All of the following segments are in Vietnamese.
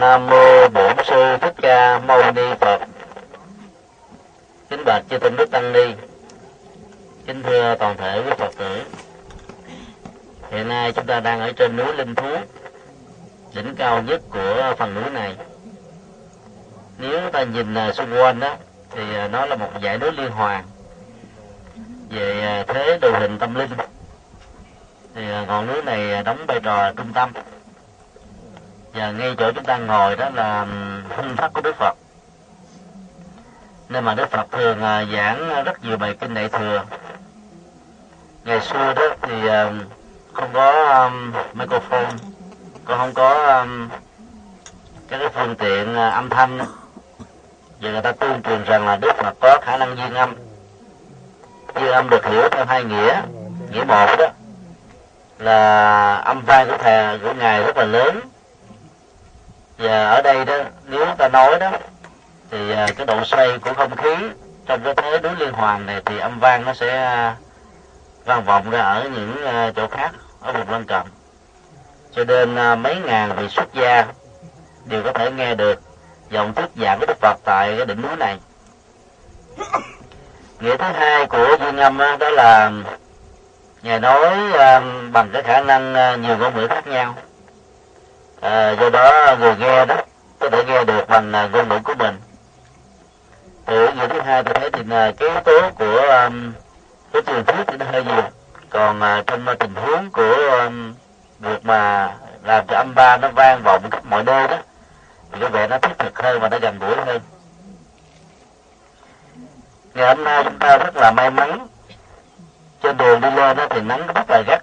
Nam mô Bổn sư Thích Ca Mâu Ni Phật. Kính bạch chư tinh đức tăng ni. Kính thưa toàn thể quý Phật tử. Hiện nay chúng ta đang ở trên núi Linh Thú, đỉnh cao nhất của phần núi này. Nếu ta nhìn à, xung quanh đó thì à, nó là một dãy núi liên hoàn về à, thế đồ hình tâm linh thì ngọn núi này đóng vai trò trung tâm và ngay chỗ chúng ta ngồi đó là phương pháp của đức phật. Nên mà đức phật thường à, giảng à, rất nhiều bài kinh đại thừa. Ngày xưa đó thì à, không có um, microphone còn không có um, các cái phương tiện âm thanh. Và người ta tuyên truyền rằng là đức phật có khả năng duyên âm. Duyên âm được hiểu theo hai nghĩa. Nghĩa một đó là âm vang của thầy của ngài rất là lớn và ở đây đó, nếu ta nói đó, thì à, cái độ xoay của không khí trong cái thế núi liên hoàn này thì âm vang nó sẽ à, vang vọng ra ở những à, chỗ khác, ở vùng lân cận. Cho nên mấy ngàn vị xuất gia đều có thể nghe được dòng thuyết giảng của đức phật tại cái đỉnh núi này. Nghĩa thứ hai của duyên âm đó là ngài nói bằng cái khả năng nhiều ngôn ngữ khác nhau à, do đó người nghe đó có thể nghe được bằng à, ngôn ngữ của mình. Thì ý thứ hai tôi thấy thì là cái yếu tố của um, cái truyền thuyết thì nó hơi nhiều. Còn uh, trong uh, tình huống của um, việc mà làm cho âm ba nó vang vọng khắp mọi nơi đó thì có vẻ nó thiết thực hơn và nó gần gũi hơn. Ngày hôm nay chúng ta rất là may mắn. Trên đường đi lên đó thì nắng rất là gắt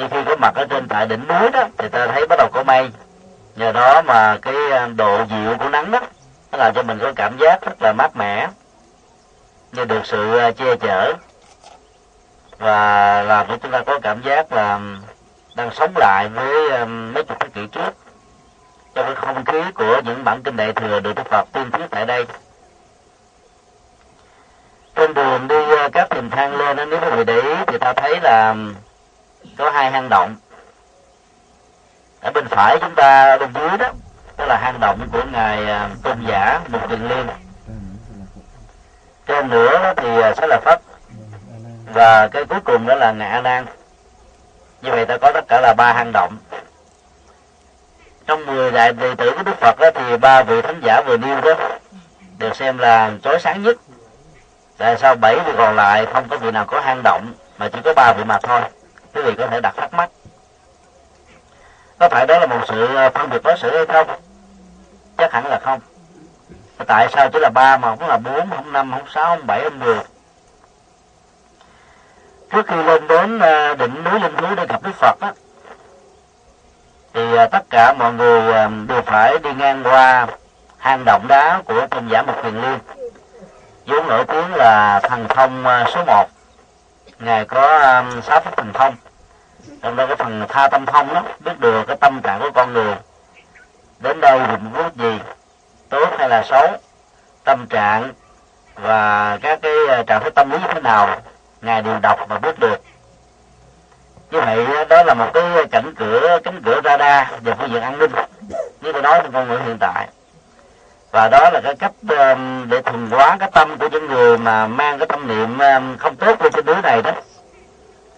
nhưng khi có mặt ở trên tại đỉnh núi đó, thì ta thấy bắt đầu có mây. Nhờ đó mà cái ờ, độ dịu của nắng đó, nó làm cho mình có cảm giác rất là mát mẻ, như được sự ờ, che chở. Và làm cho chúng ta có cảm giác là đang sống lại với mấy chục thế kỷ trước. Trong cái không khí của những bản kinh đại thừa được Đức Phật tuyên thuyết tại đây. Trên đường đi ờ, các tìm thang lên nếu quý vị để ý thì ta thấy là có hai hang động. Ở bên phải chúng ta bên dưới đó đó là hang động của ngài à, tôn giả mục đường liên. Trên nữa đó thì sẽ là pháp và cái cuối cùng đó là ngã a nan. Như vậy ta có tất cả là ba hang động. Trong 10 đại đệ tử của đức phật đó, thì ba vị thánh giả vừa nêu đó được xem là chói sáng nhất. Tại sao bảy vị còn lại không có vị nào có hang động mà chỉ có ba vị mà thôi? Quý vị có thể đặt thắc mắc. Có phải đó là một sự ờ, phân biệt đối xử hay không? Chắc hẳn là không. Tại sao chỉ là ba mà không là bốn, không năm, không sáu, không bảy, không mười? Trước khi lên đến ờ, đỉnh núi linh thú để gặp đức phật á, thì ờ, tất cả mọi người đều phải đi ngang qua hang động đá của tôn giả một kiền liên. Vốn nổi tiếng là thần thông số một ngài có um, sáu pháp thần thông. Trong đó cái phần tha tâm thông đó biết được cái tâm trạng của con người. Đến đâu thì muốn gì tốt hay là xấu tâm trạng và các cái ờ, trạng thái tâm lý như thế nào ngài đều đọc và biết được. Như vậy đó là một cái cảnh cửa cánh cửa radar về phương diện an ninh. Như tôi nói trong con người hiện tại và đó là cái cách um, để thuần hóa cái tâm của những người mà mang cái tâm niệm um, không tốt lên trên núi này đó.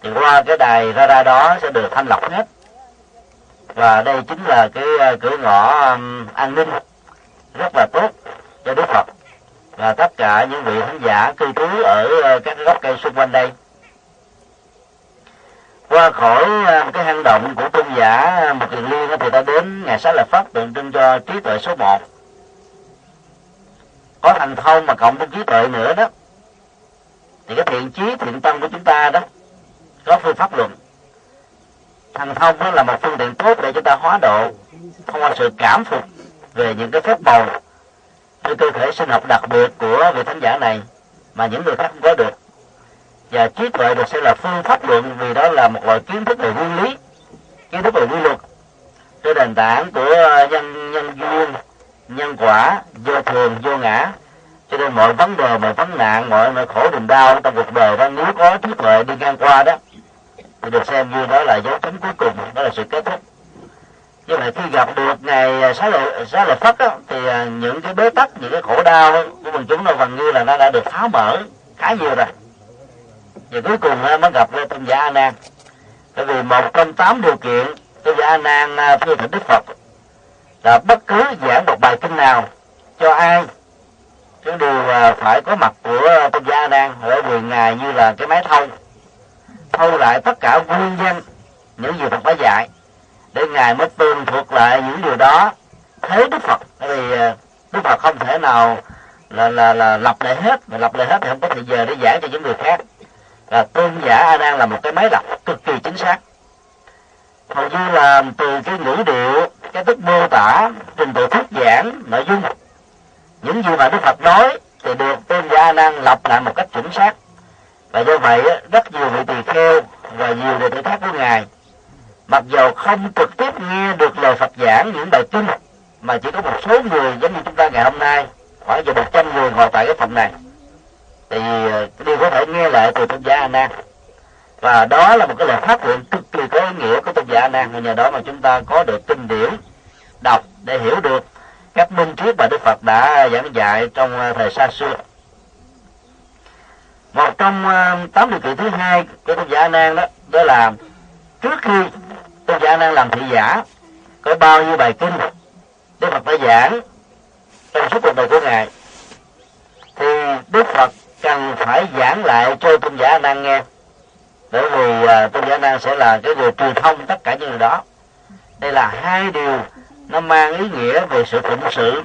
Thì qua cái đài radar đó sẽ được thanh lọc hết. Và đây chính là cái uh, cửa ngõ um, an ninh rất là tốt cho đức phật. Và tất cả những vị thánh giả cư trú ở uh, các gốc cây xung quanh đây. Qua khỏi uh, cái hang động của tôn giả một kiền liên thì ta đến ngày sáng lập pháp tượng trưng cho trí tuệ số một có thành thông mà cộng với trí tuệ nữa đó. Thì cái thiện trí thiện tâm của chúng ta đó, có phương pháp luận. Thành thông đó là một phương tiện tốt để chúng ta hóa độ, thông qua sự cảm phục về những cái phép màu, cái cơ thể sinh học đặc biệt của vị thánh giả này mà những người khác không có được. Và trí tuệ được xem là phương pháp luận vì đó là một loại kiến thức về nguyên lý, kiến thức về quy luật trên nền tảng của nhân nhân duyên nhân quả vô thường vô ngã. Cho nên mọi vấn đề mọi vấn nạn mọi mọi khổ niềm đau trong cuộc đời đó nếu có trí tuệ đi ngang qua đó thì được xem như đó là dấu chấm cuối cùng đó là sự kết thúc. Như vậy khi gặp được ngày à, xá lợi xá lợi phất đó, thì à, những cái bế tắc những cái khổ đau của mình chúng nó gần như là nó đã được tháo mở khá nhiều rồi. Và cuối cùng mới gặp tôn giả a nan. Bởi vì một trong tám điều kiện tôn giả a nan à, thưa thỉnh đức phật là bất cứ giảng một bài kinh nào cho ai cái điều phải có mặt của tôn gia đang ở bởi vì ngài như là cái máy thâu. Thâu lại tất cả nguyên nhân những gì Phật đã dạy, để ngài mới tương thuộc lại những điều đó. Thế Đức Phật bởi vì Đức Phật không thể nào là là là lập lại hết, mà lập lại hết thì không có thời giờ để giảng cho những người khác. Là tôn giả a nan là một cái máy lập cực kỳ chính xác. Hầu như là từ cái ngữ điệu cái tức mô tả trình độ thuyết giảng nội dung. Những gì mà đức phật nói thì được tôn giả năng nan lập lại một cách chuẩn xác. Và do vậy rất nhiều vị tỳ kheo và nhiều đệ tử khác của ngài mặc dầu không trực tiếp nghe được lời phật giảng những bài kinh mà chỉ có một số người giống như chúng ta ngày hôm nay khoảng giờ một trăm người ngồi tại cái phòng này thì ờ, đều có thể nghe lại từ tôn giả a nan và đó là một cái lời phát nguyện cực kỳ có ý nghĩa của tôn giả nan. Và nhờ đó mà chúng ta có được kinh điển, đọc để hiểu được các minh triết mà đức phật đã giảng dạy trong ờ, thời xa xưa. Một trong ờ, tám điều kiện thứ hai của tôn giả nan đó đó là trước khi tôn giả nan làm thị giả, có bao nhiêu bài kinh đức phật đã giảng trong suốt cuộc đời của ngài, thì đức phật cần phải giảng lại cho tôn giả nan nghe bởi vì à, tôn giả nan sẽ là cái người truyền thông tất cả những điều đó. Đây là hai điều nó mang ý nghĩa về sự phụng sự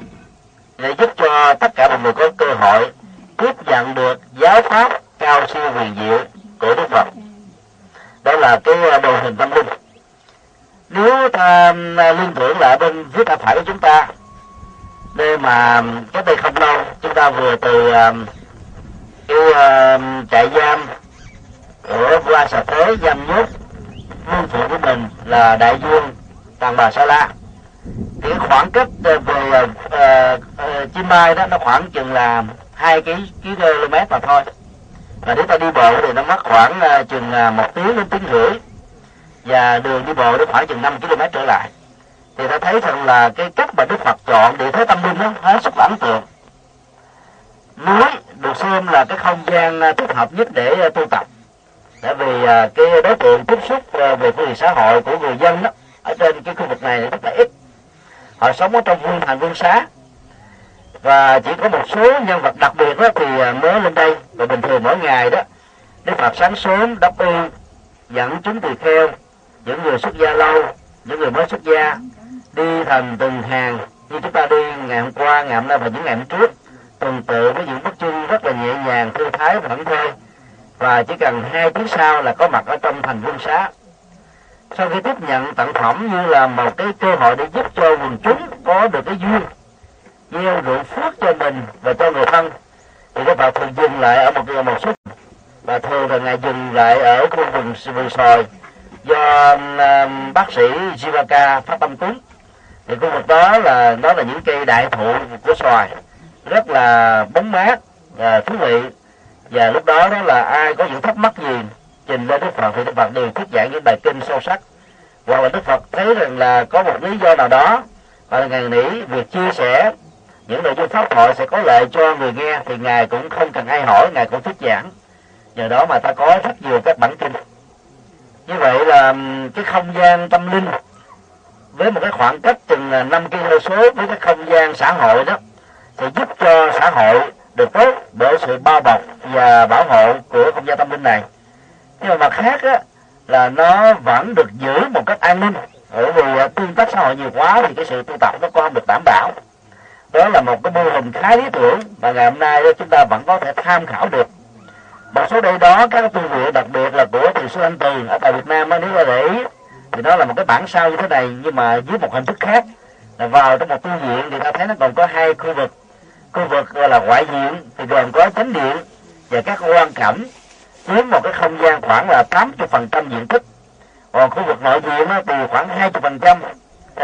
để giúp cho tất cả mọi người có cơ hội tiếp nhận được giáo pháp cao siêu huyền diệu của đức phật. Đó là cái à, đồ hình tâm linh. Nếu ta liên tưởng lại bên phía tay phải của chúng ta nơi mà cách đây không lâu chúng ta vừa từ cái uh, trại giam của vua sở tế giam nhốt vương phủ của mình là đại vương tàng bà sa la. Thì cái khoảng cách ờ, về ờ, ờ, uh, uh, chim bay đó nó khoảng chừng là hai ký km mà thôi. Và nếu ta đi bộ thì nó mất khoảng uh, chừng một tiếng đến tiếng rưỡi. Và đường đi bộ nó khoảng chừng 5 km trở lại. Thì ta thấy rằng là cái cách mà Đức Phật chọn địa thế tâm linh đó hết sức ấn tượng. Núi được xem là cái không gian thích hợp nhất để tu tập tại vì à, cái đối tượng tiếp xúc à, về phương diện xã hội của người dân đó ở trên cái khu vực này rất là ít. Họ sống ở trong vương thành vương xá. Và chỉ có một số nhân vật đặc biệt đó thì à, mới lên đây. Và bình thường mỗi ngày đó đức phật sáng sớm đắp y dẫn chúng tỳ kheo những người xuất gia lâu những người mới xuất gia đi thành từng hàng như chúng ta đi ngày hôm qua ngày hôm nay và những ngày hôm trước. Tuần tự với những bước chân rất là nhẹ nhàng thư thái và thảnh thơi và chỉ cần hai tiếng sau là có mặt ở trong thành vương xá. Sau khi tiếp nhận tặng phẩm như là một cái cơ hội để giúp cho quần chúng có được cái duyên gieo ruộng phước cho mình và cho người thân thì các bạn thường dừng lại ở một một số và thường là ngày dừng lại ở khu vườn vườn sòi do um, bác sĩ Jivaka phát tâm cúng thì khu vực đó là đó là những cây đại thụ của sòi rất là bóng mát và thú vị và lúc đó đó là ai có những thắc mắc gì, trình lên đức phật thì đức phật đều thuyết giảng những bài kinh sâu sắc. Hoặc là đức phật thấy rằng là có một lý do nào đó và ngài nghĩ việc chia sẻ những nội dung pháp thoại sẽ có lợi cho người nghe thì ngài cũng không cần ai hỏi, ngài cũng thuyết giảng. Nhờ đó mà ta có rất nhiều các bản kinh. Như vậy là cái không gian tâm linh với một cái khoảng cách chừng 5 km số với cái không gian xã hội đó sẽ giúp cho xã hội được tốt bởi sự bao bọc và bảo hộ của không gian tâm linh này. Nhưng mà mặt khác á, là nó vẫn được giữ một cách an ninh. Bởi vì à, tương tác xã hội nhiều quá thì cái sự tu tập nó không được đảm bảo. Đó là một cái mô hình khá lý tưởng mà ngày hôm nay chúng ta vẫn có thể tham khảo được. Một số đây đó các tu viện đặc biệt là của thiền sư anh tường ở tại việt nam nếu mà để ý thì đó là một cái bản sao như thế này nhưng mà dưới một hình thức khác. Là vào trong một tu viện thì ta thấy nó còn có hai khu vực khu vực gọi là ngoại diện thì gồm có chánh điện và các quan cảnh, chiếm một cái không gian khoảng là 80 phần trăm diện tích. Còn khu vực nội diện thì khoảng 20 phần trăm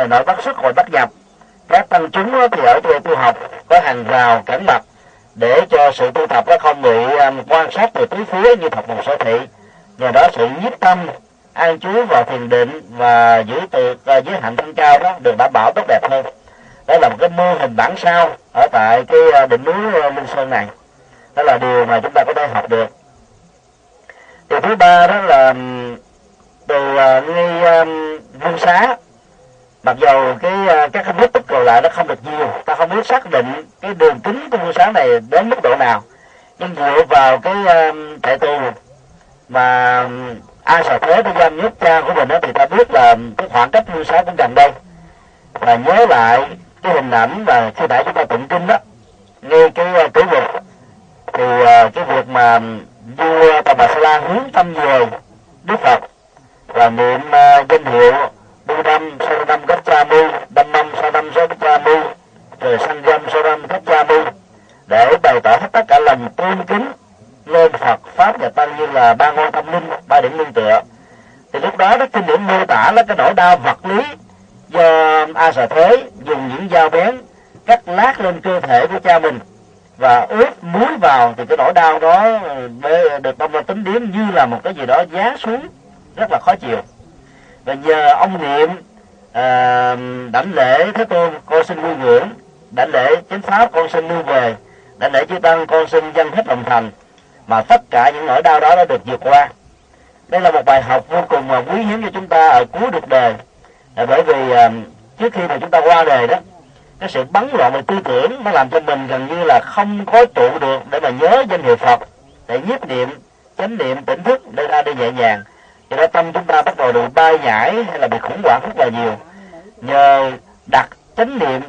nội bắc xuất hội bắc nhập các tăng chúng thì ở chỗ tu học có hàng rào cản mặt để cho sự tu tập nó không bị à, quan sát từ tứ phía như thập một sở thị. Nhờ đó sự nhiếp tâm, an trú vào thiền định và giữ từ à, giới hạnh thân cao đó được đảm bảo tốt đẹp hơn đó là một cái mô hình bản sao ở tại cái à, đỉnh núi à, linh sơn này. Đó là điều mà chúng ta có thể học được. Điều thứ ba đó là từ à, ngay vương xá mặc dầu cái các cái vết tích còn lại nó không được nhiều ta không biết xác định cái đường kính của vương xá này đến mức độ nào. Nhưng dựa vào cái uh, trại tù mà a sợ thế đã giam nhất cha của mình đó thì ta biết là cái khoảng cách vương xá cũng gần đây. Và nhớ lại cái hình ảnh mà khi nãy chúng ta tụng kinh đó nghe cái uh, cử vực thì uh, cái việc mà vua tà bà sa la hướng tâm về đức phật và niệm uh, danh hiệu đu Đâm Sa Đâm cách cha mu đâm Mâm Sa Đâm Sa cách cha mu rồi sanh dâm Sa Đâm cách cha mu để bày tỏ hết tất cả lòng tôn kính lên Phật pháp và tăng như là ba ngôi tâm linh ba điểm nương tựa. Thì lúc đó đó kinh điển mô tả là cái nỗi đau vật lý do a sà thế dùng những dao bén cắt lát lên cơ thể của cha mình và ướp muối vào thì cái nỗi đau đó được ông tính điếm như là một cái gì đó giá xuống rất là khó chịu. Và nhờ ông niệm à, đảnh lễ thế tôn con xin nuôi ngưỡng đảnh lễ chính pháp con xin nuôi về đảnh lễ chư tăng con xin dân hết lòng thành mà tất cả những nỗi đau đó đã được vượt qua. Đây là một bài học vô cùng mà quý hiếm cho chúng ta ở cuối cuộc đời là bởi vì à, trước khi mà chúng ta qua đời đó cái sự bắn loạn về tư tưởng nó làm cho mình gần như là không có trụ được để mà nhớ danh hiệu Phật để nhiếp niệm chánh niệm tỉnh thức để ra đi nhẹ nhàng. Cho nên tâm chúng ta bắt đầu bị bay nhảy hay là bị khủng hoảng rất là nhiều. Nhờ đặt chánh niệm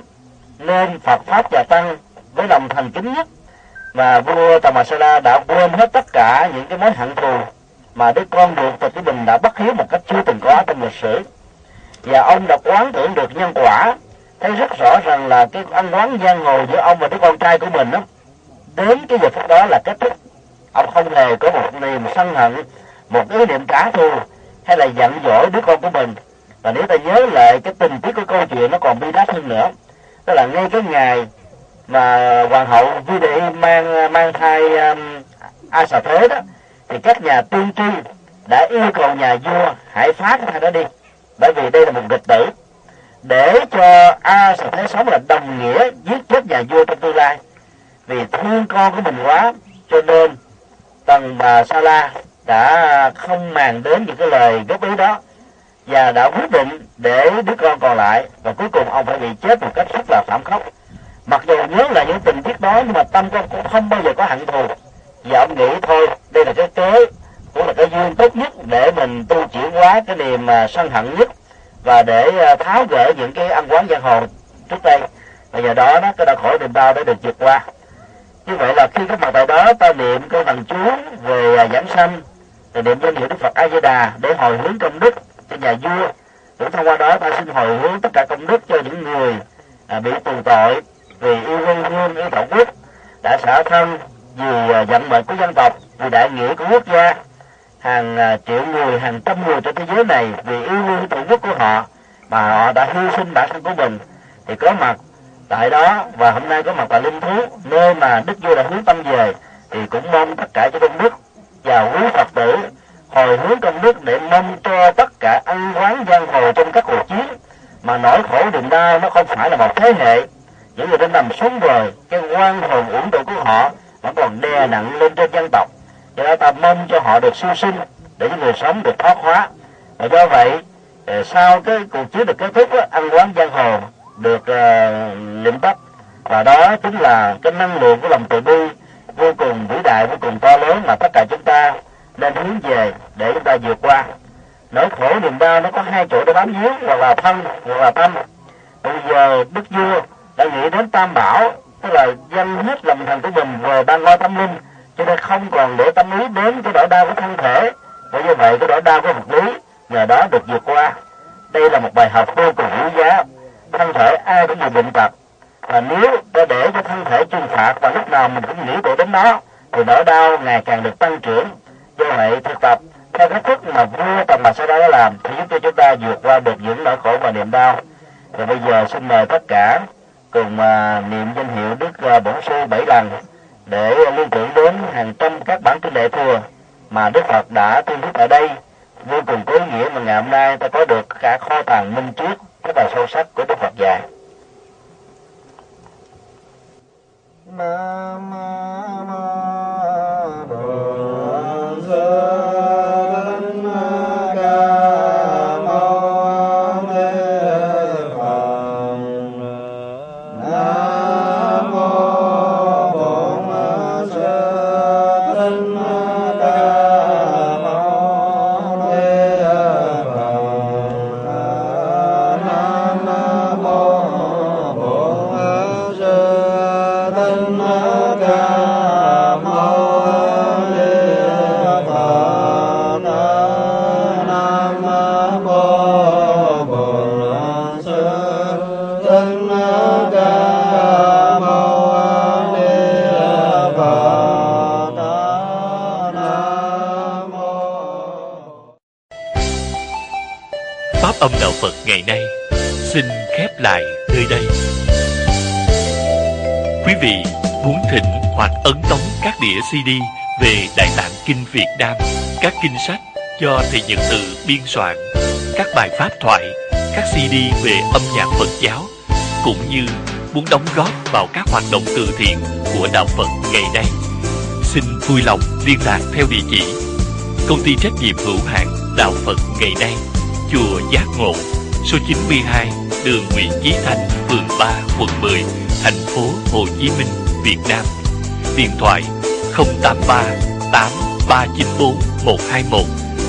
lên Phật pháp và tăng với lòng thành kính nhất và vua Tamasala đã quên hết tất cả những cái mối hận thù mà đứa con ruột Tịch của bình đã bất hiếu một cách chưa từng có trong lịch sử và ông đã quán tưởng được nhân quả. Thấy rất rõ rằng là cái ăn oán giang hồ giữa ông và đứa con trai của mình đó đến cái giờ phút đó là kết thúc. Ông không hề có một niềm sân hận một ý niệm trả thù hay là giận dỗi đứa con của mình. Và nếu ta nhớ lại cái tình tiết của câu chuyện nó còn bi đát hơn nữa đó là ngay cái ngày mà hoàng hậu vi đệ mang mang thai um, a xà thế đó thì các nhà tiên tri đã yêu cầu nhà vua hãy phá cái thai đó đi bởi vì đây là một nghịch tử để cho a sẽ thấy sống là đồng nghĩa giết chết nhà vua trong tương lai. Vì thương con của mình quá, cho nên tần bà sa la đã không màng đến những cái lời góp ý đó và đã quyết định để đứa con còn lại và cuối cùng ông phải bị chết một cách rất là thảm khốc. Mặc dù nhớ là những tình tiết đó nhưng mà tâm con cũng không bao giờ có hận thù. Và ông nghĩ thôi, đây là cái kế cũng là cái duyên tốt nhất để mình tu chuyển hóa cái niềm mà sân hận nhất và để à, tháo gỡ những cái ăn quán giang hồ trước đây. Và nhờ đó nó cái đau khổ niềm đau đã được vượt qua. Như vậy là khi có mặt tại đó ta niệm câu thần chú về à, giảng sanh rồi niệm danh hiệu đức phật a di đà để hồi hướng công đức cho nhà vua. Cũng thông qua đó ta xin hồi hướng tất cả công đức cho những người à, bị tù tội vì yêu quê hương yêu tổ quốc đã xả thân vì à, vận mệnh của dân tộc vì đại nghĩa của quốc gia hàng à, triệu người, hàng trăm người trên thế giới này vì yêu thương tổ quốc của họ mà họ đã hy sinh bản thân của mình. Thì có mặt tại đó và hôm nay có mặt tại linh thú, nơi mà đức vua đã hướng tâm về, thì cũng mong tất cả cho công đức và quý phật tử hồi hướng công đức để mong cho tất cả ăn quán giang hồ trong các cuộc chiến. Mà nỗi khổ niềm đau nó không phải là một thế hệ. Những người đã nằm xuống rồi cái quan hồn uổng trụ của họ nó còn đè nặng lên trên dân tộc để ta mong cho họ được siêu sinh để cái người sống được thoát hóa. Và do vậy ờ, sau cái cuộc chiến được kết thúc đó, ăn quán giang hồ được uh, liệm tắt và đó chính là cái năng lượng của lòng từ bi vô cùng vĩ đại vô cùng to lớn mà tất cả chúng ta nên hướng về để chúng ta vượt qua. Nỗi khổ niềm đau nó có hai chỗ để bám víu hoặc là thân hoặc là tâm. Bây giờ đức vua đã nghĩ đến tam bảo tức là dâng hết lòng thành của mình về ban ngôi tâm linh cho nên không còn để tâm lý đến cái nỗi đau của thân thể. Và như vậy cái nỗi đau của vật lý nhờ đó được vượt qua. Đây là một bài học vô cùng quý giá. Thân thể ai cũng bị bệnh tật và nếu ta để cho thân thể trừng phạt và lúc nào mình cũng nghĩ tới đến nó thì nỗi đau ngày càng được tăng trưởng. Do vậy thực tập theo cái thức mà vua tầm mà sau đó làm thì giúp cho chúng ta vượt qua được những nỗi khổ và niềm đau. Và bây giờ xin mời tất cả cùng uh, niệm danh hiệu đức uh, bổn sư bảy lần để liên tưởng đến hàng trăm các bản kinh lệ thừa mà Đức Phật đã tuyên thuyết ở đây, vô cùng có ý nghĩa mà ngày hôm nay ta có được cả kho tàng minh triết cái bài sâu sắc của Đức Phật dạy. Âm đạo Phật ngày nay xin khép lại nơi đây. Quý vị muốn thỉnh hoặc ấn tống các đĩa CD về Đại Tạng Kinh Việt Nam, các kinh sách do Thầy Nhật Từ biên soạn, các bài pháp thoại, các CD về âm nhạc Phật giáo, cũng như muốn đóng góp vào các hoạt động từ thiện của Đạo Phật ngày nay. Xin vui lòng liên lạc theo địa chỉ Công ty trách nhiệm hữu hạn Đạo Phật ngày nay, Chùa Giác Ngộ, số 92, đường Nguyễn Chí Thanh, phường 3, quận 10, thành phố Hồ Chí Minh, Việt Nam. Điện thoại 083 394 121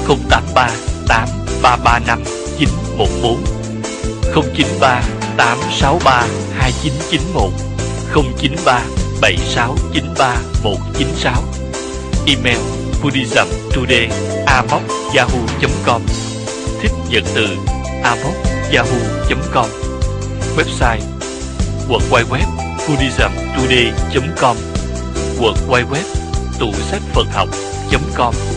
083 8335 914 093 863 2991 093 7693 196 Email buddhism today yahoo.com Thích nhận từ amos.yahoo.com Website www buddhismtoday.com Quận web tủ sách Phật học học.com